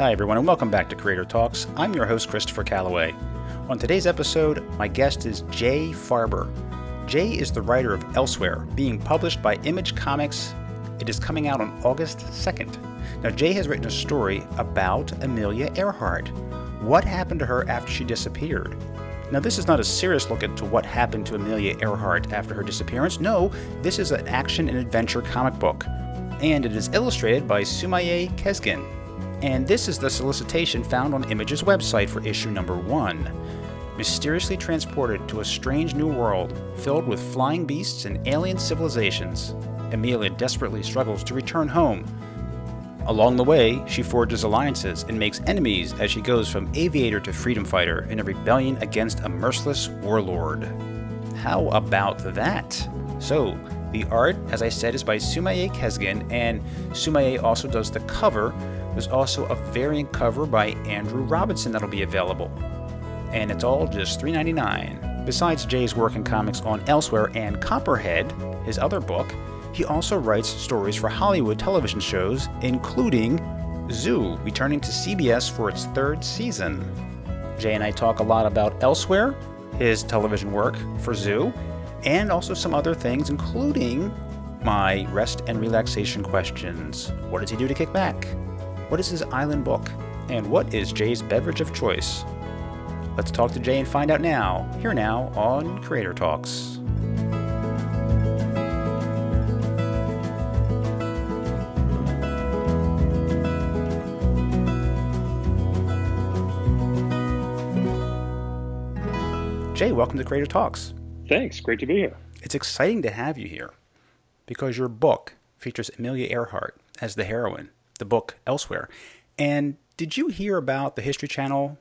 Hi, everyone, and welcome back to Creator Talks. I'm your host, Christopher Calloway. On today's episode, my guest is Jay Faerber. Jay is the writer of Elsewhere, being published by Image Comics. It is coming out on August 2nd. Now, Jay has written a story about Amelia Earhart. What happened to her after she disappeared? Now, this is not a serious look into what happened to Amelia Earhart after her disappearance. No, this is an action and adventure comic book. And it is illustrated by Sumeyye Kesgin. And this is the solicitation found on Image's website for issue number one. Mysteriously transported to a strange new world filled with flying beasts and alien civilizations, Amelia desperately struggles to return home. Along the way, she forges alliances and makes enemies as she goes from aviator to freedom fighter in a rebellion against a merciless warlord. How about that? So, the art, as I said, is by Sumeyye Kesgin, and Sumeyye also does the cover. There's also a variant cover by Andrew Robinson that'll be available. And it's all just $3.99. Besides Jay's work in comics on Elsewhere and Copperhead, his other book, he also writes stories for Hollywood television shows, including Zoo, returning to CBS for its third season. Jay and I talk a lot about Elsewhere, his television work for Zoo, and also some other things, including my rest and relaxation questions. What does he do to kick back? What is his island book? And what is Jay's beverage of choice? Let's talk to Jay and find out now, here now on Creator Talks. Jay, welcome to Creator Talks. Thanks. Great to be here. It's exciting to have you here because your book features Amelia Earhart as the heroine, the book Elsewhere. And did you hear about the History Channel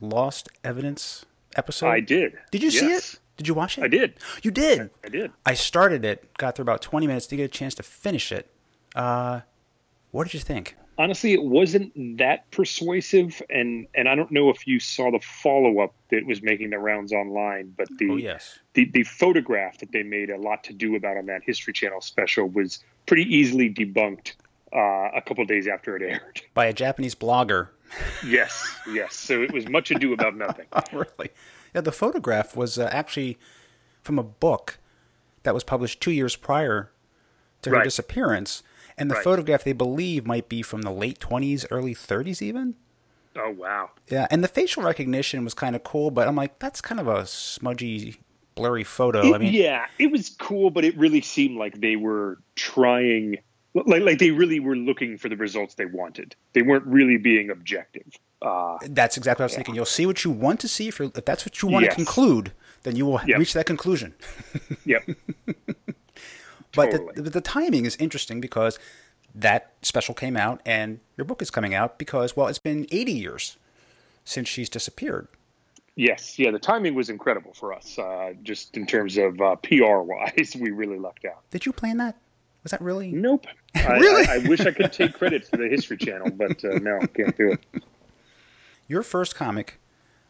Lost Evidence episode? I did. Did you see it? Did you watch it? I did. You did? I did. I started it, got through about 20 minutes, didn't get a chance to finish it. Uh, what did you think? Honestly, it wasn't that persuasive, and and I don't know if you saw the follow up that was making the rounds online, but the Oh, yes. the the photograph that they made a lot to do about on that History Channel special was pretty easily debunked uh, a couple days after it aired. By a Japanese blogger. yes, yes. So it was much ado about nothing. Oh, really? Yeah, the photograph was uh, actually from a book that was published two years prior to her Right. disappearance. And the Right. photograph they believe might be from the late 20s, early 30s, even. Oh wow. Yeah, and the facial recognition was kind of cool, but I'm like, that's kind of a smudgy, blurry photo. I mean, yeah, it was cool, but it really seemed like they were trying, like like they really were looking for the results they wanted. They weren't really being objective. Uh, that's exactly what I was thinking. You'll see what you want to see. If, you're, if that's what you want Yes. to conclude, then you will Yep. reach that conclusion. yep. But Totally. the, the timing is interesting because that special came out and your book is coming out because, well, it's been 80 years since she's disappeared. Yes, yeah. The timing was incredible for us, uh, just in terms of uh, PR wise. We really lucked out. Did you plan that? Was that really? Nope. I, Really? I, I wish I could take credit for the History Channel, but uh, no, can't do it. Your first comic,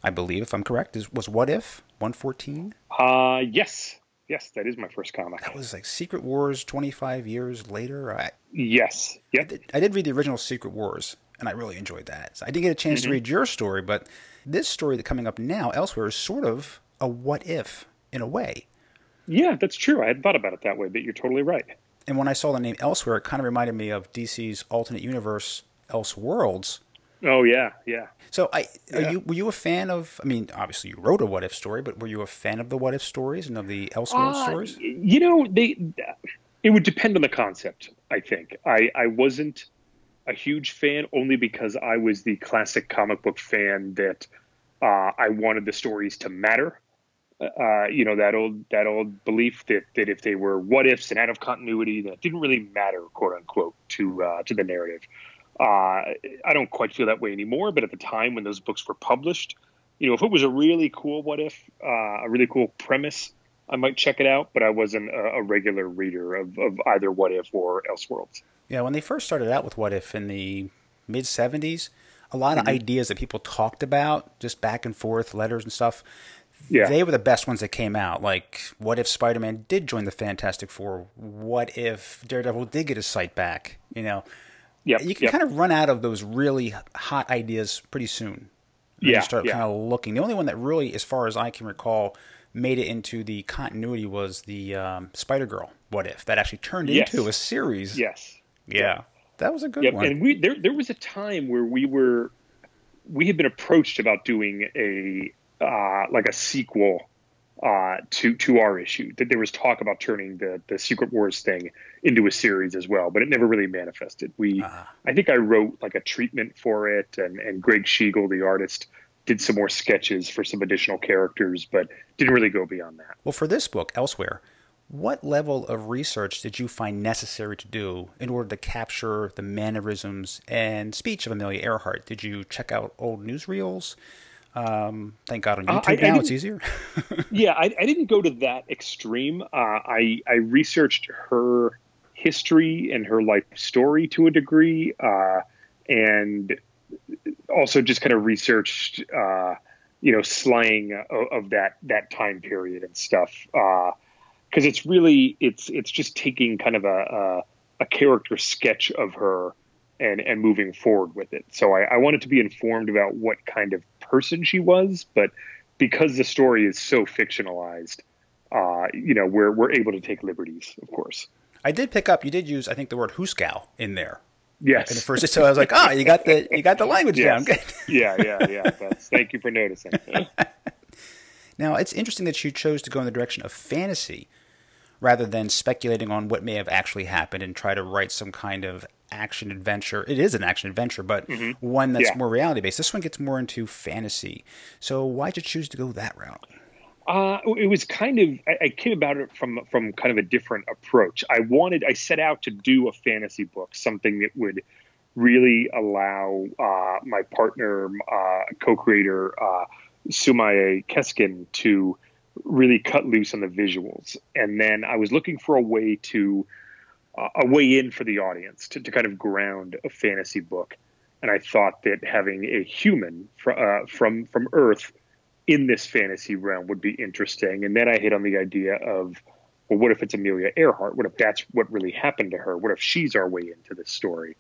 I believe, if I'm correct, is was What If 114. Uh, yes, yes, that is my first comic. That was like Secret Wars 25 years later. I, Yes, I, did, I did read the original Secret Wars, and I really enjoyed that. So I didn't get a chance Mm-hmm. to read your story, but this story that coming up now elsewhere is sort of a what if in a way. Yeah, that's true. I hadn't thought about it that way, but you're totally right. And when I saw the name Elsewhere, it kind of reminded me of DC's alternate universe Elseworlds. Oh yeah, yeah. So I are Yeah. you were you a fan of I mean, obviously you wrote a what if story, but were you a fan of the what if stories and of the Elseworlds Uh, stories? You know, they. It would depend on the concept. I think I I wasn't a huge fan only because I was the classic comic book fan that uh, I wanted the stories to matter. Uh, you know that old that old belief that that if they were what ifs and out of continuity, that didn't really matter, quote unquote, to uh, to the narrative. Uh, I don't quite feel that way anymore. But at the time when those books were published, you know, if it was a really cool what if, uh, a really cool premise, I might check it out. But I wasn't a, a regular reader of, of either what if or Elseworlds. Yeah, when they first started out with What If in the mid 70s, a lot of ideas that people talked about, just back and forth, letters and stuff, Yeah. they were the best ones that came out. Like, what if Spider Man did join the Fantastic Four? What if Daredevil did get his sight back? You know, Yep. You can yep. kind of run out of those really hot ideas pretty soon. Yeah, You start yeah. kind of looking. The only one that really, as far as I can recall, made it into the continuity was the um, Spider Girl. What if that actually turned Yes. into a series? Yes. Yeah. That was a good Yep. one. And we there there was a time where we were we had been approached about doing a uh, like a sequel uh, to to our issue. That there was talk about turning the the Secret Wars thing into a series as well, but it never really manifested. We Ah. I think I wrote like a treatment for it, and and Greg Schigiel, the artist, did some more sketches for some additional characters, but didn't really go beyond that. Well, for this book, Elsewhere, what level of research did you find necessary to do in order to capture the mannerisms and speech of Amelia Earhart? Did you check out old newsreels? Um, thank God on Uh, YouTube I- I now it's easier. yeah, I, I didn't go to that extreme. Uh, I I researched her history and her life story to a degree, uh, and also just kind of researched, uh, you know, slang of, of that that time period and stuff. Because it's really it's it's just taking kind of a, a a character sketch of her and and moving forward with it. So I, I wanted to be informed about what kind of person she was, but because the story is so fictionalized, uh, you know, we're we're able to take liberties, of course. I did pick up. You did use, I think, the word "hoosegow" in there Yes. in the first. So I was like, ah, you got the you got the language yes. down. Good. yeah, yeah, yeah. That's, thank you for noticing. Now, it's interesting that you chose to go in the direction of fantasy rather than speculating on what may have actually happened and try to write some kind of action adventure. It is an action adventure, but one that's Mm-hmm. Yeah. more reality based. This one gets more into fantasy. So, why'd you choose to go that route? Uh, it was kind of I, I came about it from from kind of a different approach. I wanted I set out to do a fantasy book, something that would really allow uh, my partner, uh, co-creator uh, Sumeyye Kesgin to really cut loose on the visuals. And then I was looking for a way to uh, a way in for the audience to, to kind of ground a fantasy book. And I thought that having a human fr- uh, from from Earth in this fantasy realm would be interesting. And then I hit on the idea of, well, what if it's Amelia Earhart? What if that's what really happened to her? What if she's our way into this story?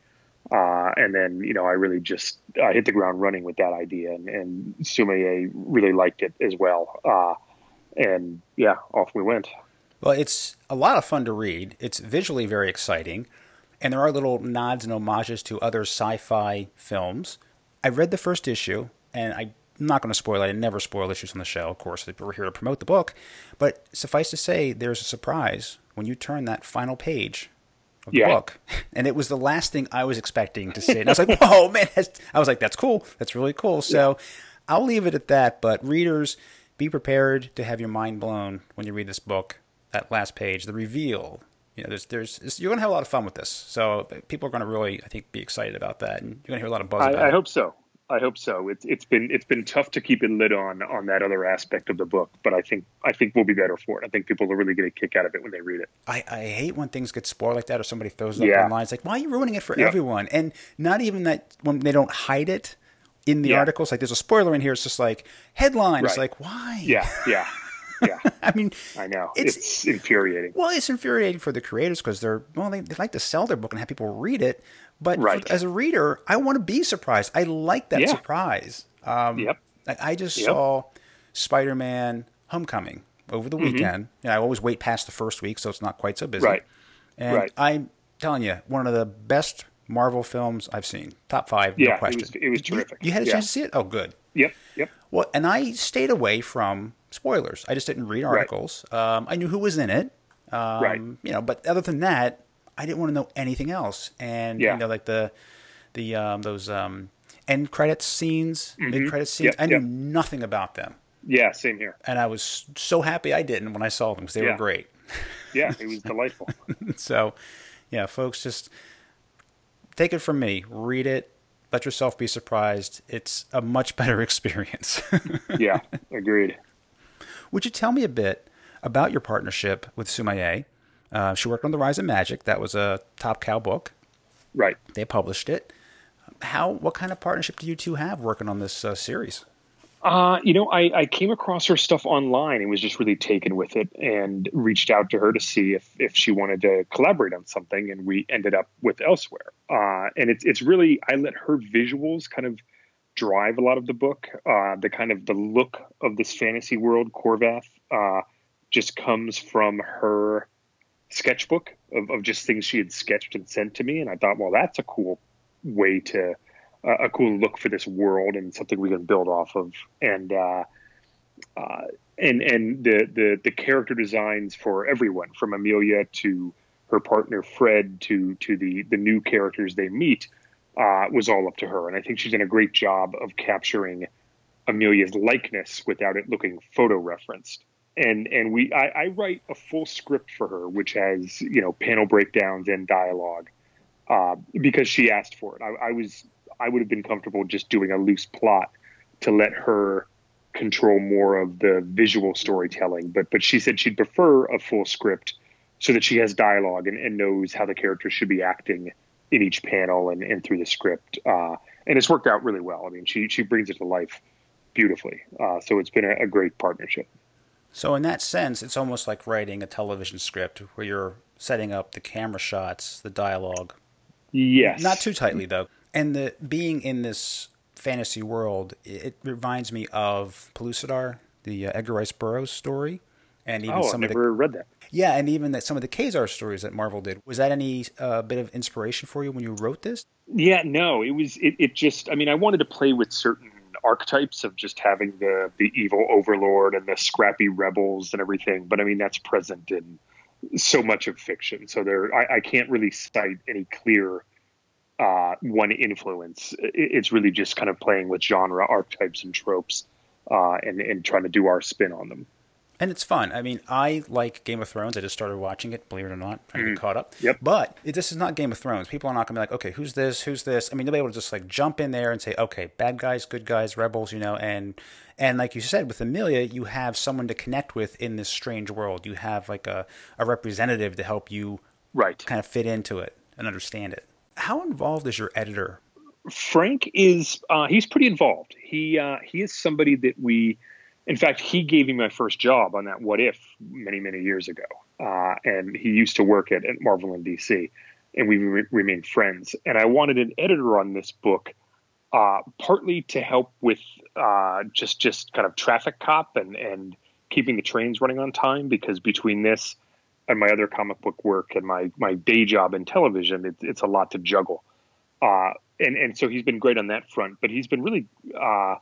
Uh, and then, you know, I really just uh, hit the ground running with that idea, and, and Sumeyye really liked it as well. Uh, and yeah, off we went. Well, it's a lot of fun to read. It's visually very exciting, and there are little nods and homages to other sci-fi films. I read the first issue, and I'm not going to spoil it. I never spoil issues on the show, of course. We're here to promote the book, but suffice to say, there's a surprise when you turn that final page of the Yeah. book, and it was the last thing I was expecting to see. And I was like, "Whoa, man!" That's, I was like, "That's cool. That's really cool." So, I'll leave it at that. But readers, be prepared to have your mind blown when you read this book. That last page, the reveal. You know, there's, there's, you're going to have a lot of fun with this. So people are going to really, I think, be excited about that, and you're going to hear a lot of buzz about I, I hope so. I hope so. It's it's been it's been tough to keep a lid on on that other aspect of the book, but I think I think we'll be better for it. I think people will really get a kick out of it when they read it. I, I hate when things get spoiled like that, or somebody throws it up Yeah. online. It's like, why are you ruining it for Yeah. everyone? And not even that when they don't hide it in the Yeah. articles. Like, there's a spoiler in here. It's just like headline. It's like, why? Yeah, yeah, yeah. I mean, I know. It's- It's, infuriating. Well, it's infuriating for the creators because they're well, they, they like to sell their book and have people read it. But for- as a reader, I want to be surprised. I like that Yeah. surprise. Um, Yep. like I just Yep. Mm-hmm. saw Spider-Man: Homecoming over the weekend. You know, I always wait past the first week, so it's not quite so busy. Right. And Right. I'm telling you, one of the best Marvel films I've seen. Top five, Yeah, no it question. was- it was You- terrific. You, had a Yeah. chance to see it? Oh, good. Yep, yep. Well, and I stayed away from spoilers. I just didn't read articles. Um, I knew who was in it. Um, Right. You know, but other than that, I didn't want to know anything else. And Yeah. you know, like the the um, those um, end credits scenes, mid credits scenes. Mm-hmm. Yep, I knew yep. nothing about them, Yeah, same here. and I was so happy I didn't when I saw them because they were great. Yeah, it was delightful. so, yeah, folks, just take it from me. Read it. Let yourself be surprised. It's a much better experience. Yeah, agreed. Would you tell me a bit about your partnership with Sumeyye? Uh, she worked on The Rise of Magic. That was a Top Cow book. Right. They published it. How? What kind of partnership do you two have working on this uh, series? Uh, you know, I, I came across her stuff online and was just really taken with it and reached out to her to see if, if she wanted to collaborate on something. And we ended up with Elsewhere. Uh, and it's, it's really, I let her visuals kind of drive a lot of the book. Uh, the kind of the look of this fantasy world, Corvath, uh, just comes from her sketchbook of, of just things she had sketched and sent to me. And I thought, well, that's a cool way to, a cool look for this world and something we can build off of. And uh, uh, and and the, the the character designs for everyone from Amelia to her partner Fred to to the the new characters they meet uh, was all up to her. And I think she's done a great job of capturing Amelia's likeness without it looking photo referenced. And and we I, I write a full script for her, which has you know panel breakdowns and dialogue. Uh, because she asked for it. I, I was I would have been comfortable just doing a loose plot to let her control more of the visual storytelling. But but she said she'd prefer a full script so that she has dialogue and, and knows how the characters should be acting in each panel and, and through the script. Uh, and it's worked out really well. I mean, she she brings it to life beautifully. Uh, so it's been a, a great partnership. So in that sense, it's almost like writing a television script where you're setting up the camera shots, the dialogue. Yes. Not too tightly though and the being in this fantasy world, it reminds me of Pellucidar, the uh, Edgar Rice Burroughs story, and even oh, some I've of the, read that. Yeah, and even that some of the Ka-Zar stories that Marvel did. Was that any uh, bit of inspiration for you when you wrote this? Yeah, no, it was. It, it just. I mean, I wanted to play with certain archetypes of just having the the evil overlord and the scrappy rebels and everything. But I mean, that's present in so much of fiction. So there, I, I can't really cite any clear uh, one influence. It's really just kind of playing with genre archetypes and tropes uh, and, and trying to do our spin on them. And it's fun. I mean, I like Game of Thrones. I just started watching it, believe it or not, trying mm. caught up. Yep. But this is not Game of Thrones. People are not going to be like, okay, who's this? Who's this? I mean, they'll be able to just like jump in there and say, okay, bad guys, good guys, rebels, you know, and and like you said, with Amelia, you have someone to connect with in this strange world. You have like a, a representative to help you right kind of fit into it and understand it. How involved is your editor? Frank is uh, he's pretty involved. He uh, he is somebody that we, in fact, he gave me my first job on that What If many many years ago, uh, and he used to work at, at Marvel in DC, and we re- remained friends. And I wanted an editor on this book, uh, partly to help with uh, just just kind of traffic cop and and keeping the trains running on time because between this and my other comic book work and my my day job in television, it, it's a lot to juggle. Uh, and and so he's been great on that front, but he's been really uh,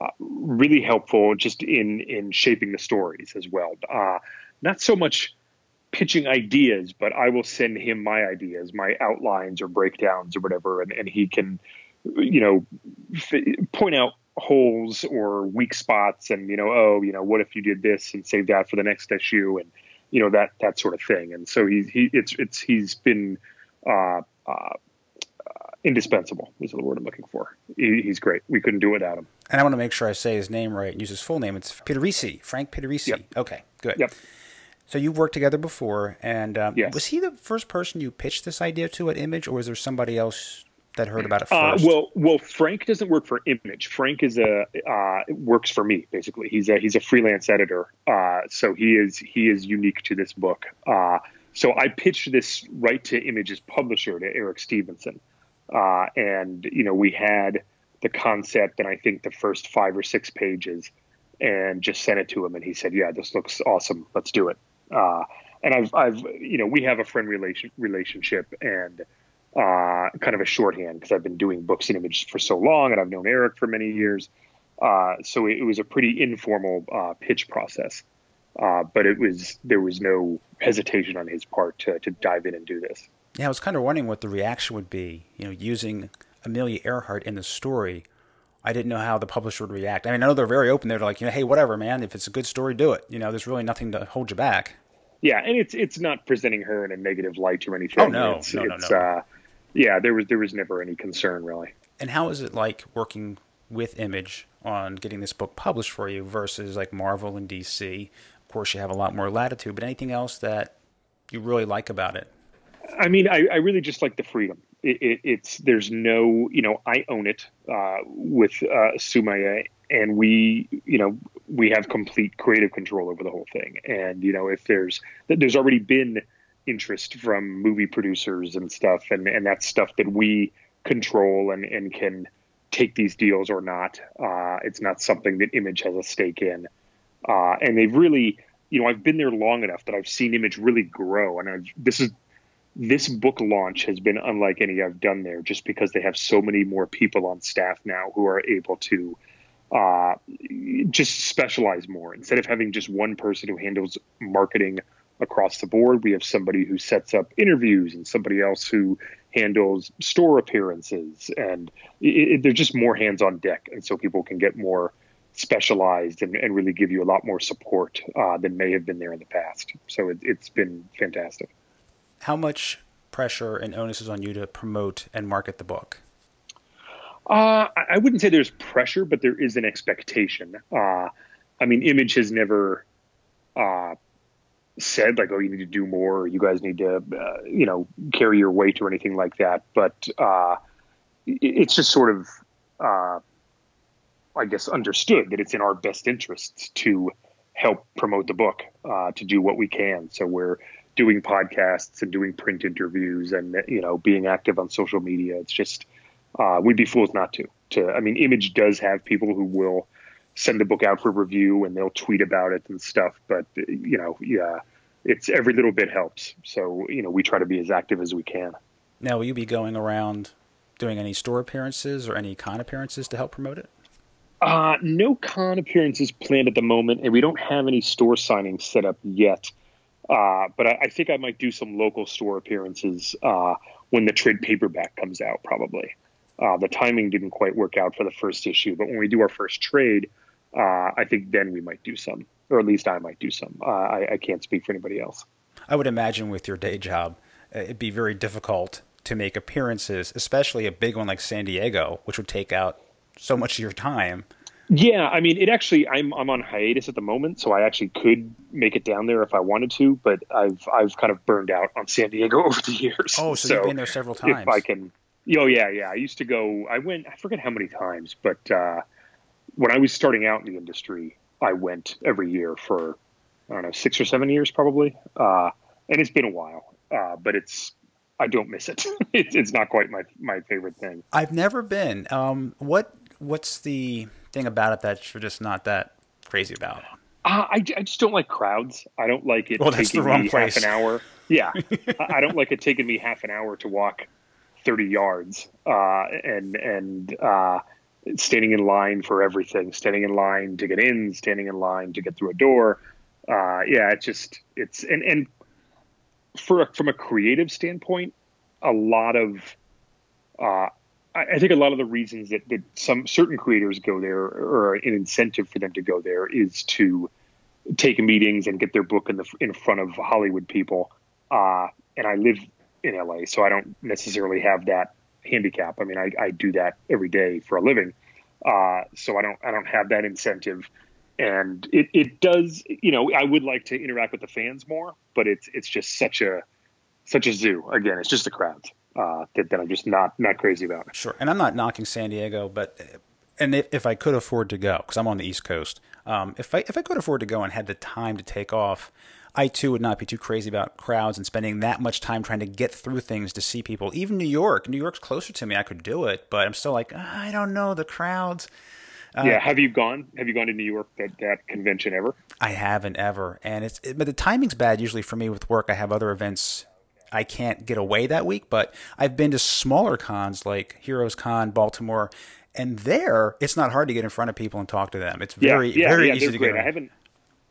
uh, really helpful just in in shaping the stories as well. Uh, not so much pitching ideas, but I will send him my ideas, my outlines or breakdowns or whatever, and, and he can, you know, f- point out holes or weak spots and you know oh you know what if you did this and save that for the next issue and you know that that sort of thing. And so he he it's it's he's been uh, uh, indispensable is the word I'm looking for. He, he's great. We couldn't do without him. And I want to make sure I say his name right and use his full name. It's Pittarese, Frank Pittarese. Yep. Okay, good. Yep. So you've worked together before, and um, yes. was he the first person you pitched this idea to at Image, or was there somebody else that heard about it uh, first? Uh, well, well, Frank doesn't work for Image. Frank is a uh, works for me basically. He's a he's a freelance editor, uh, so he is he is unique to this book. Uh, so I pitched this right to Image's publisher, to Eric Stephenson, uh, and you know we had the concept and I think the first five or six pages, and just sent it to him, and he said, "Yeah, this looks awesome. Let's do it." and I've I've you know we have a friend relation relationship and uh, kind of a shorthand because I've been doing books and images for so long, and I've known Eric for many years. Uh, so it, it, was a pretty informal uh, pitch process, uh, but it was there was no hesitation on his part to, to dive in and do this. Yeah, I was kind of wondering what the reaction would be. You know, using Amelia Earhart in the story. I didn't know how the publisher would react. I mean, I know they're very open. They're like, you know, hey, whatever, man. If it's a good story, do it. You know, there's really nothing to hold you back. Yeah, and it's it's not presenting her in a negative light or anything. Oh no, it's, no, no, no. Uh, yeah, there was there was never any concern really. And how is it like working with Image on getting this book published for you versus like Marvel and DC? Of course, you have a lot more latitude, but anything else that you really like about it? I mean, I, I really just like the freedom. It, it, it's there's no, you know, I own it uh, with uh, Sumeyye and we, you know, we have complete creative control over the whole thing. And you know, if there's there's already been interest from movie producers and stuff, and and that's stuff that we control and and can take these deals or not. Uh, it's not something that Image has a stake in. Uh, and they've really, you know, I've been there long enough that I've seen Image really grow. And I've, this is this book launch has been unlike any I've done there, just because they have so many more people on staff now who are able to uh, just specialize more. Instead of having just one person who handles marketing across the board, we have somebody who sets up interviews and somebody else who handles store appearances, and it, it, there's just more hands on deck, and so people can get more specialized and, and really give you a lot more support uh, than may have been there in the past. So it, it's been fantastic. How much pressure and onus is on you to promote and market the book? Uh, I wouldn't say there's pressure, but there is an expectation. Uh, I mean, Image has never uh, said like, "Oh, you need to do more," "You guys need to, uh, you know, carry your weight," or anything like that. But uh, it's just sort of, uh, I guess, understood that it's in our best interests to help promote the book, uh, to do what we can. So we're doing podcasts and doing print interviews, and you know, being active on social media. It's just uh, we'd be fools not to. To, I mean, Image does have people who will send the book out for review and they'll tweet about it and stuff. But you know, yeah, it's every little bit helps. So you know, we try to be as active as we can. Now, will you be going around doing any store appearances or any con appearances to help promote it? Uh, no con appearances planned at the moment, and we don't have any store signings set up yet. Uh, but I, I, think I might do some local store appearances uh, when the trade paperback comes out, probably. Uh, the timing didn't quite work out for the first issue, but when we do our first trade, uh, I think then we might do some, or at least I might do some. Uh, I, I, can't speak for anybody else. I would imagine with your day job, uh, it'd be very difficult to make appearances, especially a big one like San Diego, which would take out so much of your time. Yeah, I mean, it actually I'm I'm on hiatus at the moment, so I actually could make it down there if I wanted to, but I've I've kind of burned out on San Diego over the years. Oh, so, so you've been there several times. If I can, Oh yeah, yeah. I used to go. I went. I forget how many times, but uh, when I was starting out in the industry, I went every year for I don't know six or seven years probably. Uh, and it's been a while, uh, but it's I don't miss it. it's, it's not quite my my favorite thing. I've never been. Um, what what's the thing about it that you're just not that crazy about? Uh, I, I just don't like crowds. I don't like it well, taking me place. half an hour. Yeah, I don't like it taking me half an hour to walk 30 yards uh, and and uh, standing in line for everything, standing in line to get in, standing in line to get through a door. Uh, yeah, it's just it's and and for from a creative standpoint, a lot of uh, I think a lot of the reasons that, that some certain creators go there or an incentive for them to go there is to take meetings and get their book in the in front of Hollywood people. Uh, and I live in LA, so I don't necessarily have that handicap. I mean, I, I do that every day for a living, uh, so I don't I don't have that incentive. And it, it does, you know, I would like to interact with the fans more, but it's it's just such a such a zoo. Again, it's just the crowds uh, that, that I'm just not not crazy about. Sure, and I'm not knocking San Diego, but and if, if I could afford to go, because I'm on the East Coast, um, if I if I could afford to go and had the time to take off, I too would not be too crazy about crowds and spending that much time trying to get through things to see people. Even New York, New York's closer to me. I could do it, but I'm still like, I don't know the crowds. Uh, yeah, have you gone? Have you gone to New York that that convention ever? I haven't ever, and it's it, but the timing's bad usually for me with work. I have other events I can't get away that week, but I've been to smaller cons like Heroes Con, Baltimore, and there it's not hard to get in front of people and talk to them. It's very yeah, yeah, very yeah, easy to great. get. I haven't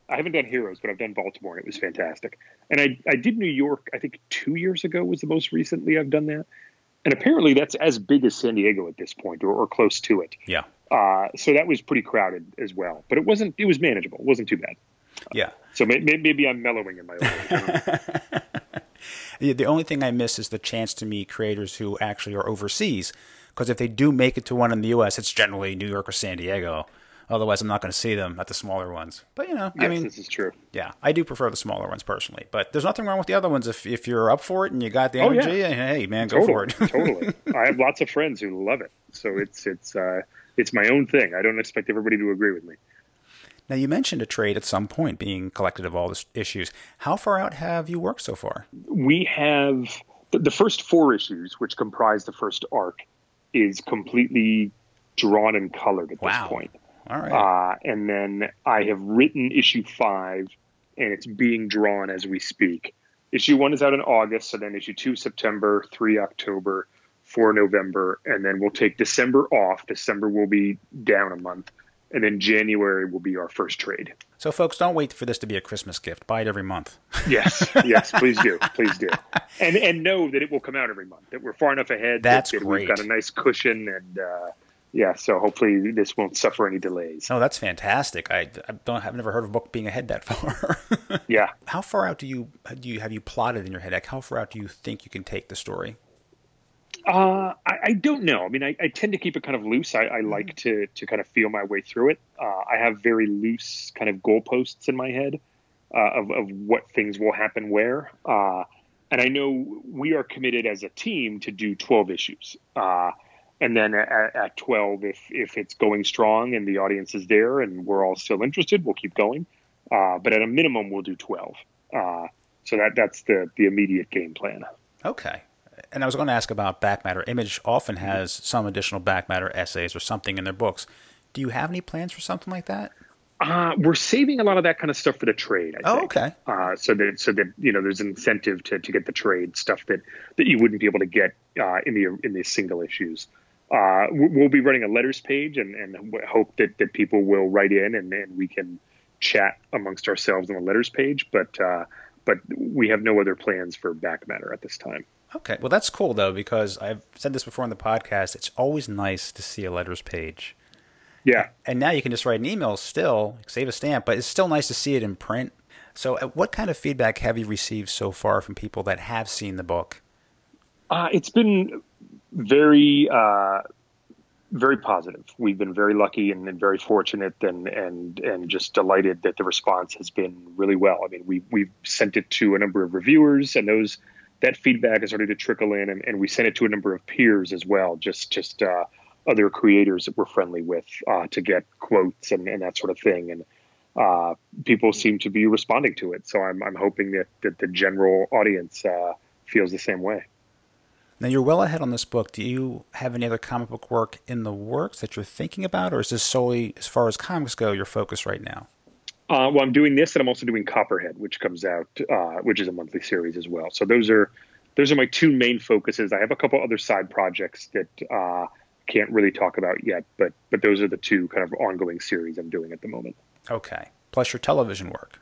I haven't done Heroes, but I've done Baltimore, and it was fantastic. And I I did New York. I think two years ago was the most recently I've done that. And apparently that's as big as San Diego at this point, or, or close to it. Yeah. Uh, so that was pretty crowded as well, but it wasn't. It was manageable. It wasn't too bad. Yeah. So maybe, maybe I'm mellowing in my own. the only thing I miss is the chance to meet creators who actually are overseas, because if they do make it to one in the U.S., it's generally New York or San Diego. Otherwise, I'm not going to see them at the smaller ones. But you know, yes, I mean, this is true. Yeah, I do prefer the smaller ones personally. But there's nothing wrong with the other ones if if you're up for it and you got the energy. Oh, yeah. Hey, man, totally, go for it. totally. I have lots of friends who love it, so it's it's uh, it's my own thing. I don't expect everybody to agree with me. Now, you mentioned a trade at some point being collected of all the issues. How far out have you worked so far? We have the first four issues, which comprise the first arc, is completely drawn and colored at wow. this point. All right. Uh, and then I have written issue five, and it's being drawn as we speak. Issue one is out in August, so then issue two September, three October, four November, and then we'll take December off. December will be down a month, and then January will be our first trade. So, folks, don't wait for this to be a Christmas gift. Buy it every month. yes, yes, please do, please do, and and know that it will come out every month. That we're far enough ahead. That's that, that great. We've got a nice cushion, and uh, yeah, so hopefully this won't suffer any delays. Oh, that's fantastic. I, I don't. I've never heard of a book being ahead that far. yeah. How far out do you do you have you plotted in your head? Like, how far out do you think you can take the story? Uh, I, I, don't know. I mean, I, I, tend to keep it kind of loose. I, I, like to to kind of feel my way through it. Uh, I have very loose kind of goalposts in my head uh, of, of what things will happen where. Uh, and I know we are committed as a team to do 12 issues. And then at, at, 12, if if it's going strong and the audience is there and we're all still interested, we'll keep going. Uh, but at a minimum, we'll do 12. Uh, so that that's the the immediate game plan. Okay and I was going to ask about back matter. Image often has some additional back matter essays or something in their books. Do you have any plans for something like that? Uh, we're saving a lot of that kind of stuff for the trade. I oh, think. okay. Uh, so that so that you know, there's an incentive to, to get the trade stuff that, that you wouldn't be able to get uh, in the in the single issues. Uh, we'll be running a letters page and, and hope that, that people will write in and, and we can chat amongst ourselves on the letters page. But uh, but we have no other plans for back matter at this time. Okay, well that's cool though because I've said this before on the podcast. It's always nice to see a letters page. Yeah. And now you can just write an email still, save a stamp, but it's still nice to see it in print. So, uh, what kind of feedback have you received so far from people that have seen the book? Uh, it's been very, uh, very positive. We've been very lucky and, and, very fortunate, and and and just delighted that the response has been really well. I mean, we we've sent it to a number of reviewers, and those that feedback has started to trickle in, and, and we sent it to a number of peers as well, just just uh, other creators that we're friendly with uh, to get quotes and, and that sort of thing. And uh, people seem to be responding to it. So I'm, I'm hoping that, that the general audience uh, feels the same way. Now you're well ahead on this book. Do you have any other comic book work in the works that you're thinking about, or is this solely, as far as comics go, your focus right now? Uh, well, I'm doing this, and I'm also doing Copperhead, which comes out, uh, which is a monthly series as well. So those are those are my two main focuses. I have a couple other side projects that uh, can't really talk about yet, but but those are the two kind of ongoing series I'm doing at the moment. Okay. Plus your television work.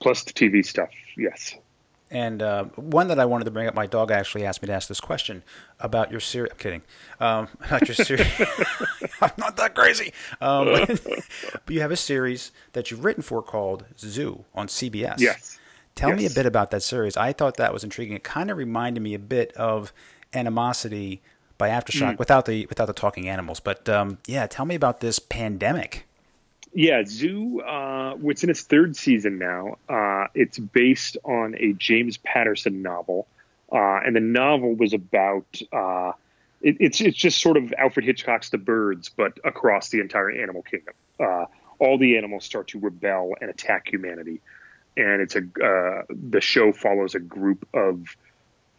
Plus the TV stuff. Yes. And uh, one that I wanted to bring up, my dog actually asked me to ask this question about your series. I'm kidding. Um, about your series. I'm not that crazy. Um, but you have a series that you've written for called Zoo on CBS. Yes. Tell yes. me a bit about that series. I thought that was intriguing. It kind of reminded me a bit of Animosity by Aftershock mm. without the without the talking animals. But um, yeah, tell me about this pandemic. Yeah, Zoo. Uh, it's in its third season now. Uh, it's based on a James Patterson novel, uh, and the novel was about. Uh, it, it's it's just sort of Alfred Hitchcock's The Birds, but across the entire animal kingdom. Uh, all the animals start to rebel and attack humanity, and it's a uh, the show follows a group of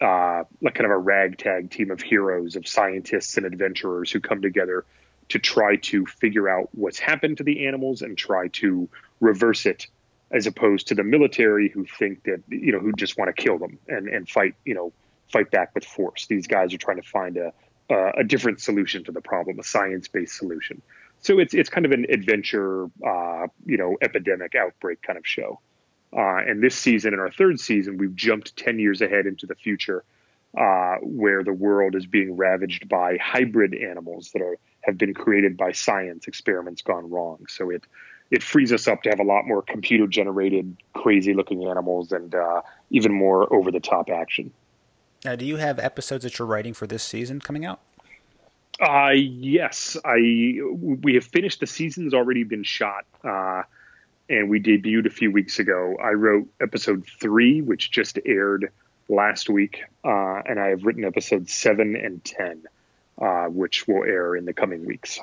like kind of a ragtag team of heroes of scientists and adventurers who come together to try to figure out what's happened to the animals and try to reverse it as opposed to the military who think that you know who just want to kill them and and fight you know fight back with force. These guys are trying to find a uh, a different solution to the problem a science-based solution. So it's it's kind of an adventure uh, you know epidemic outbreak kind of show. Uh, and this season in our third season we've jumped 10 years ahead into the future uh, where the world is being ravaged by hybrid animals that are have been created by science experiments gone wrong. So it it frees us up to have a lot more computer generated, crazy looking animals and uh, even more over the top action. Now, do you have episodes that you're writing for this season coming out? Uh, yes, I we have finished. The season's already been shot, uh, and we debuted a few weeks ago. I wrote episode three, which just aired last week, uh, and I have written episodes seven and ten, uh, which will air in the coming weeks.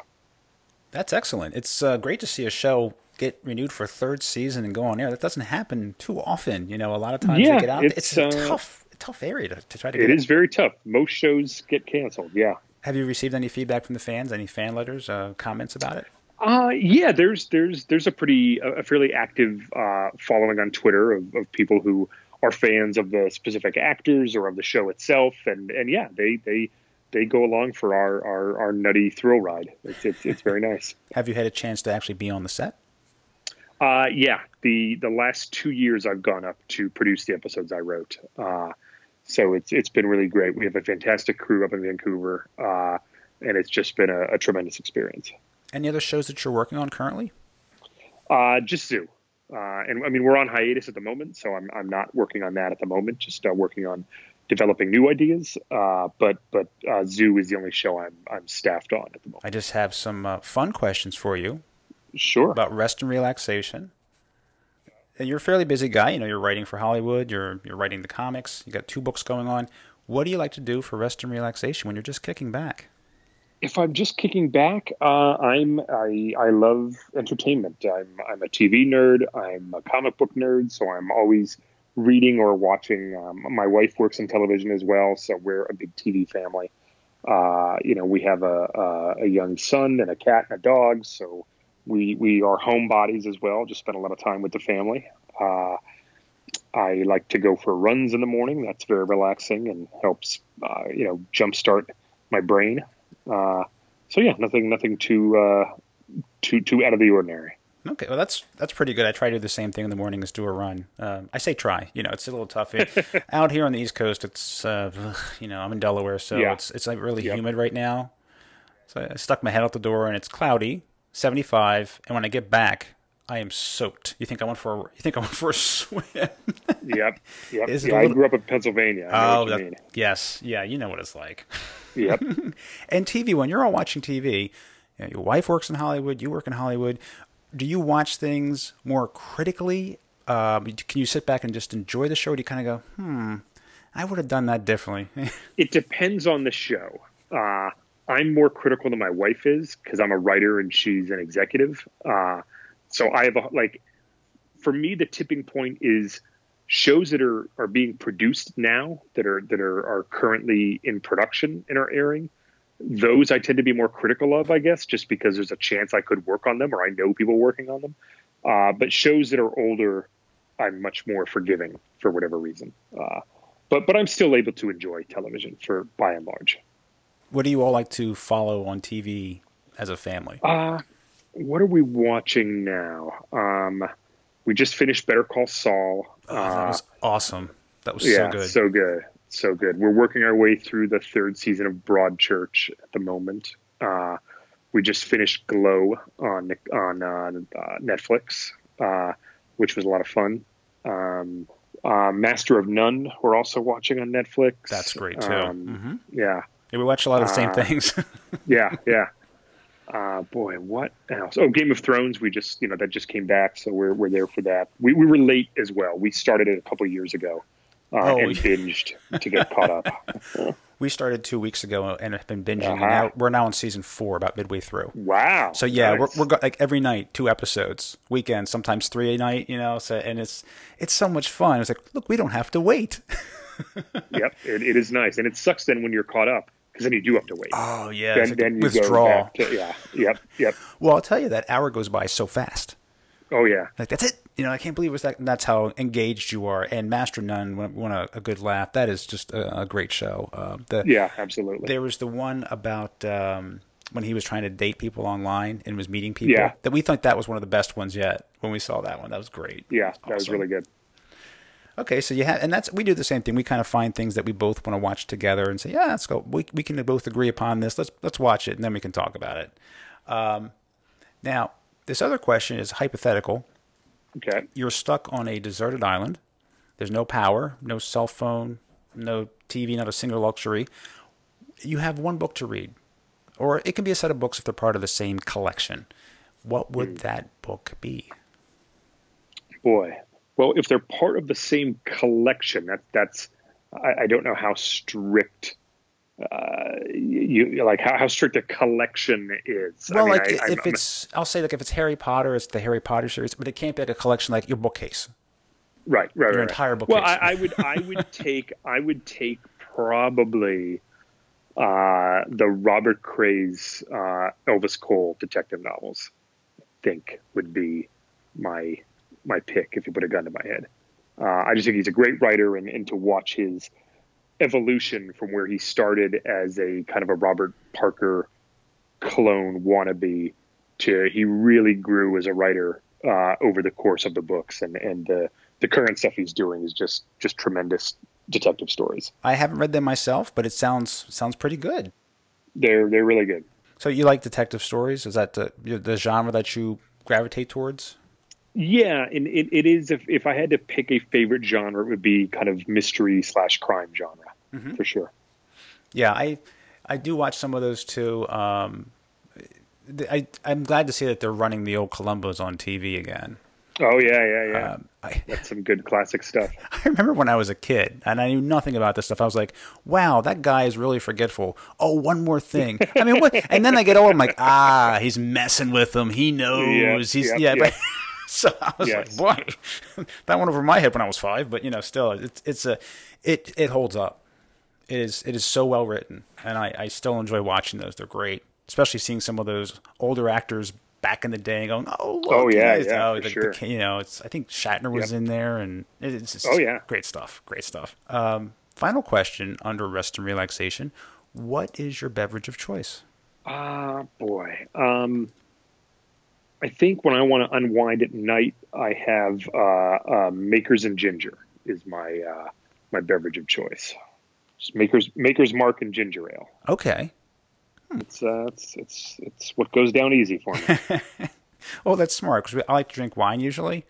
That's excellent. It's uh, great to see a show get renewed for a third season and go on air. That doesn't happen too often. You know, a lot of times Yeah, they get out. It's, it's, a uh, tough, tough area to, to try to It get. is very tough. Most shows get canceled. Yeah. Have you received any feedback from the fans? Any fan letters, uh, comments about it? Uh, yeah, there's there's there's a pretty a fairly active uh, following on Twitter of, of people who are fans of the specific actors or of the show itself, and and yeah, they they they go along for our our, our nutty thrill ride. It's, it's it's very nice. Have you had a chance to actually be on the set? Uh, yeah, the the last two years I've gone up to produce the episodes I wrote. Uh, so it's it's been really great. We have a fantastic crew up in Vancouver, uh, and it's just been a, a tremendous experience. Any other shows that you're working on currently? Uh, just Zoo. Uh, and I mean, we're on hiatus at the moment, so I'm, I'm not working on that at the moment. Just uh, working on developing new ideas. Uh, but but uh, Zoo is the only show I'm I'm staffed on at the moment. I just have some uh, fun questions for you Sure. about rest and relaxation. And you're a fairly busy guy. You know, you're writing for Hollywood. You're you're writing the comics. You got two books going on. What do you like to do for rest and relaxation when you're just kicking back? If I'm just kicking back, uh, I'm I I love entertainment. I'm I'm a TV nerd. I'm a comic book nerd. So I'm always reading or watching. Um, my wife works in television as well, so we're a big TV family. Uh, you know, we have a, a a young son and a cat and a dog, so we we are homebodies as well. Just spend a lot of time with the family. Uh, I like to go for runs in the morning. That's very relaxing and helps, uh, you know, jumpstart my brain. Uh, so yeah, nothing, nothing too, uh, too, too out of the ordinary. Okay, well that's that's pretty good. I try to do the same thing in the morning as do a run. Um, I say try. You know, it's a little tough out here on the East Coast. It's uh, you know I'm in Delaware, so Yeah. it's it's like really Yep. humid right now. So I stuck my head out the door and it's cloudy, 75, and when I get back, I am soaked. You think I went for a, you think I went for a swim? Yep, yep. Yeah, a I little- grew up in Pennsylvania. I oh, that, yes, yeah, you know what it's like. Yep. And TV, when you're all watching TV, you know, your wife works in Hollywood, you work in Hollywood. Do you watch things more critically? Um, can you sit back and just enjoy the show? Or do you kind of go, hmm, I would have done that differently? it depends on the show. Uh, I'm more critical than my wife is because I'm a writer and she's an executive. Uh, so I have a, like, for me, the tipping point is shows that are, are being produced now that are that are, are currently in production and are airing. Those I tend to be more critical of, I guess, just because there's a chance I could work on them or I know people working on them. Uh, but shows that are older, I'm much more forgiving for whatever reason. Uh, but but I'm still able to enjoy television for by and large. what do you all like to follow on TV as a family? Uh, what are we watching now? Um, we just finished Better Call Saul. Oh, that was awesome. That was yeah, so good. so good, so good. We're working our way through the third season of Broadchurch at the moment. Uh, we just finished Glow on on uh, uh, Netflix, uh, which was a lot of fun. Um, uh, Master of None, we're also watching on Netflix. That's great too. Um, hmm Yeah, Yeah, we watch a lot of the same Uh, things. yeah, yeah. Uh, boy, what else? Oh, Game of Thrones. We just, you know, that just came back, so we're we're there for that. We we were late as well. We started it a couple years ago, uh, Oh, and yeah. binged to get caught up. we started two weeks ago and have been binging. Uh-huh. now we're now on season four, about midway through. Wow. So yeah, Nice. we're, we're like every night, two episodes, weekends, sometimes three a night. You know, so and it's it's so much fun. It's like, look, we don't have to wait. yep. It, it is nice, and it sucks then when you're caught up because then you do have to wait. Oh yeah, then like then you back to yeah. Yep. Yep. Well, I'll tell you that hour goes by so fast. Oh yeah. Like that's it. You know, I can't believe it was that. That's how engaged you are. And Master Nun, when a, a good laugh, that is just a, a great show. Uh, the, Yeah. Absolutely. There was the one about um, when he was trying to date people online and was meeting people. Yeah. That we thought that was one of the best ones yet. When we saw that one, that was great. yeah. That was really good. Okay, so you have, and that's we do the same thing. We kind of find things that we both want to watch together and say, yeah, let's go. We we can both agree upon this. Let's let's watch it, and then we can talk about it. Um, now, this other question is hypothetical. Okay. You're stuck on a deserted island. There's no power, no cell phone, no TV, not a single luxury. You have one book to read, or it can be a set of books if they're part of the same collection. What would that book be? Boy. Well, if they're part of the same collection, that that's I, I don't know how strict uh, you like how, how strict a collection is. Well, I mean, like I, if I'm, it's, I'll say like if it's Harry Potter, it's the Harry Potter series, but it can't be like a collection like your bookcase. right, right, your right. entire bookcase. Well, I, I would, I would take, I would take probably uh, the Robert Crais uh, Elvis Cole detective novels. I think would be my my pick if you put a gun to my head. Uh, I just think he's a great writer, and, and to watch his evolution from where he started as a kind of a Robert Parker clone wannabe to he really grew as a writer uh, over the course of the books, and and the the current stuff he's doing is just just tremendous detective stories. I haven't read them myself, but it sounds sounds pretty good. They're they're really good. So you like detective stories? Is that the the genre that you gravitate towards? Yeah, and it, it is. If if I had to pick a favorite genre, it would be kind of mystery slash crime genre Mm-hmm. for sure. Yeah, I I do watch some of those too. Um, I I'm glad to see that they're running the old Columbos on TV again. Oh yeah, yeah, yeah. Um, I, That's some good classic stuff. I remember when I was a kid and I knew nothing about this stuff. I was like, "Wow, that guy is really forgetful." Oh, one more thing. I mean, what? And then I get old. I'm like, "Ah, he's messing with them. He knows. he's yep, yeah." yep. But, so I was Yes. like, "Boy, that went over my head when I was five." But you know, still, it's it's a it it holds up. It is it is so well written, and I I still enjoy watching those. They're great, especially seeing some of those older actors back in the day going, "Oh, look, Oh, yeah, yeah, oh, the- the sure. you know, it's I think Shatner was Yep. in there, and it's just Oh, yeah. great stuff. Great stuff. Um, final question under rest and relaxation: What is your beverage of choice? Ah, boy. Um, I think when I want to unwind at night, I have uh, uh, Makers and Ginger is my uh, my beverage of choice. Just Makers Makers Mark and Ginger Ale. Okay. It's uh, it's it's it's what goes down easy for me. Well, that's smart because I like to drink wine usually,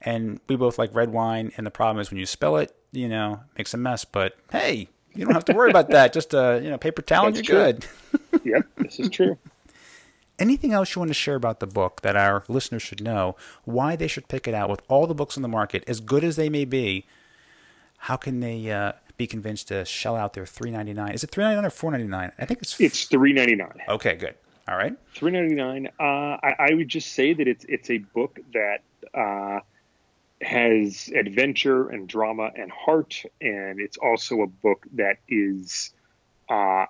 and we both like red wine. And the problem is when you spill it, you know, makes a mess. But hey, you don't have to worry about that. Just a you know, paper towel, That's you're true. good. yep, this is true. Anything else you want to share about the book that our listeners should know? Why they should pick it out with all the books on the market, as good as they may be? How can they uh, be convinced to shell out their three ninety nine? Is it three ninety nine or four ninety nine? I think it's. It's three ninety nine. okay, good. All right. Three ninety nine. Uh, I, I would just say that it's it's a book that uh, has adventure and drama and heart, and it's also a book that is uh,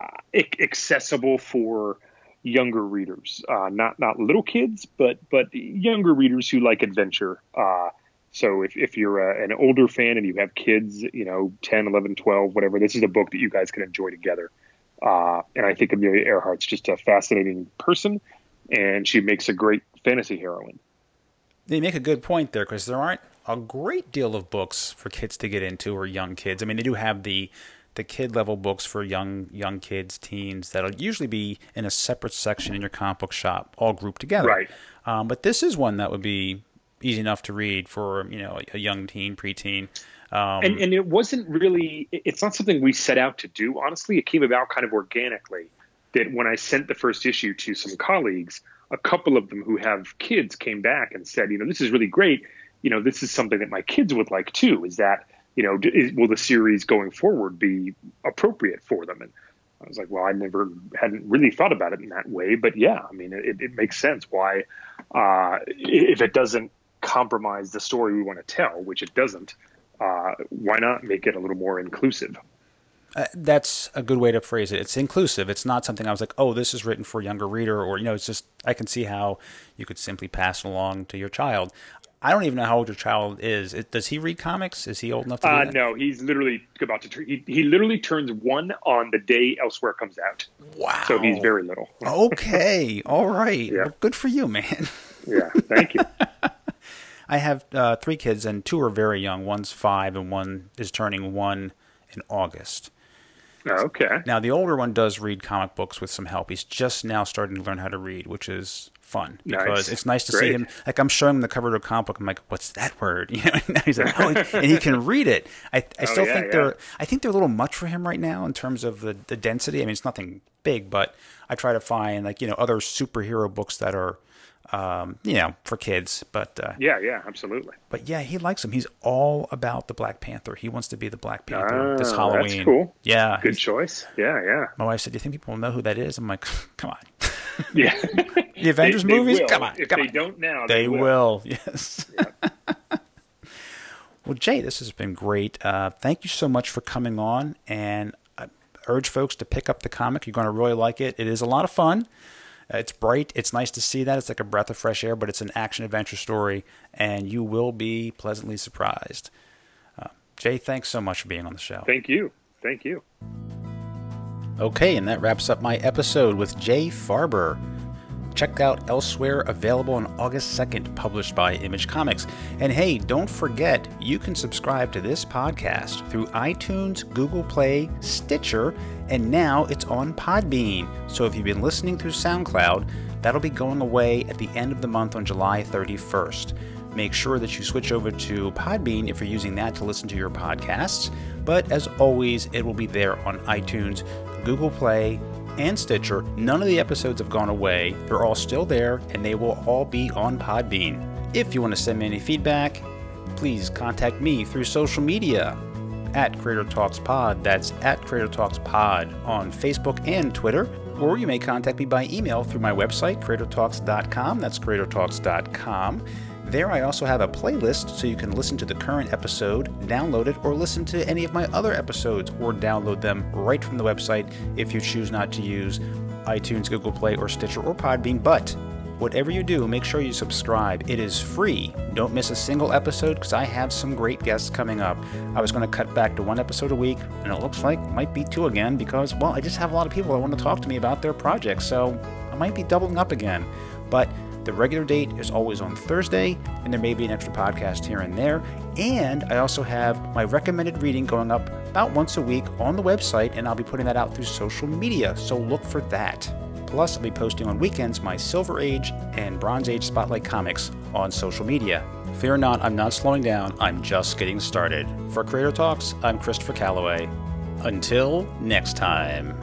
uh, accessible for younger readers, uh, not not little kids, but but younger readers who like adventure. Uh, so if, if you're a, an older fan and you have kids, you know, 10, 11, 12, whatever, this is a book that you guys can enjoy together. Uh, and I think Amelia Earhart's just a fascinating person, and she makes a great fantasy heroine. They make a good point there because there aren't a great deal of books for kids to get into or young kids. I mean, they do have the the kid level books for young young kids, teens that'll usually be in a separate section in your comic book shop, all grouped together. Right. Um, but this is one that would be easy enough to read for you know a young teen, preteen. Um, and and it wasn't really it's not something we set out to do honestly it came about kind of organically that when i sent the first issue to some colleagues a couple of them who have kids came back and said you know this is really great you know this is something that my kids would like too is that you know is, will the series going forward be appropriate for them and i was like well i never hadn't really thought about it in that way but yeah i mean it, it makes sense why uh, if it doesn't compromise the story we want to tell which it doesn't uh, why not make it a little more inclusive? Uh, that's a good way to phrase it. It's inclusive. It's not something I was like, oh, this is written for a younger reader, or you know, it's just I can see how you could simply pass along to your child. I don't even know how old your child is. It, does he read comics? Is he old enough to? Uh, that? no, he's literally about to. Turn, he, he literally turns one on the day Elsewhere comes out, Wow. so he's very little. okay. All right. Yeah. Well, good for you, man. Yeah, thank you. I have uh, three kids, and two are very young. One's five, and one is turning one in August. Okay, Now, the older one does read comic books with some help. He's just now starting to learn how to read, which is fun because Nice. it's nice to see him. Like I'm showing him the cover of a comic book. I'm like, "What's that word?" You know, and he's like, "Oh," and he can read it. I, I oh, still Oh, yeah, think yeah. they're. I think they're a little much for him right now in terms of the the density. I mean, it's nothing big, but I try to find like you know other superhero books that are um, you know, for kids. But uh, yeah, yeah, absolutely. But yeah, he likes him. He's all about the Black Panther. He wants to be the Black Panther this Ah, Halloween. That's cool. Yeah. Good choice. Yeah, yeah. My wife said, "Do you think people will know who that is?" I'm like, "Come on." Yeah. The Avengers They- they movies? will. Come on, If come they on. don't now, They they, will. Yes. well, Jay, this has been great. Uh, thank you so much for coming on, and I urge folks to pick up the comic. You're going to really like it. It is a lot of fun. Uh, it's bright. It's nice to see that. It's like a breath of fresh air, but it's an action adventure story, and you will be pleasantly surprised. Uh, Jay, thanks so much for being on the show. Thank you. Thank you. Okay, and that wraps up my episode with Jay Faerber. Checked out Elsewhere, available on August 2nd, published by Image Comics. And hey, don't forget, you can subscribe to this podcast through iTunes, Google Play, Stitcher, and now it's on Podbean. So if you've been listening through SoundCloud, that'll be going away at the end of the month on July 31st. Make sure that you switch over to Podbean if you're using that to listen to your podcasts. But as always, it will be there on iTunes, Google Play, and Stitcher. None of the episodes have gone away. They're all still there, and they will all be on Podbean. If you want to send me any feedback, please contact me through social media at Creator Talks Pod. That's at Creator Talks Pod on Facebook and Twitter. Or you may contact me by email through my website, creatortalks.com. That's creatortalks.com. There, I also have a playlist so you can listen to the current episode, download it, or listen to any of my other episodes, or download them right from the website if you choose not to use iTunes, Google Play, or Stitcher, or Podbean. But whatever you do, make sure you subscribe. It is free. Don't miss a single episode because I have some great guests coming up. I was going to cut back to one episode a week, and it looks like might be two again because, well, I just have a lot of people that want to talk to me about their projects, so I might be doubling up again. But the regular date is always on Thursday, and there may be an extra podcast here and there. And I also have my recommended reading going up about once a week on the website, and I'll be putting that out through social media, so look for that. Plus, I'll be posting on weekends my Silver Age and Bronze Age Spotlight comics on social media. Fear not, I'm not slowing down, I'm just getting started. For Creator Talks, I'm Christopher Calloway. Until next time.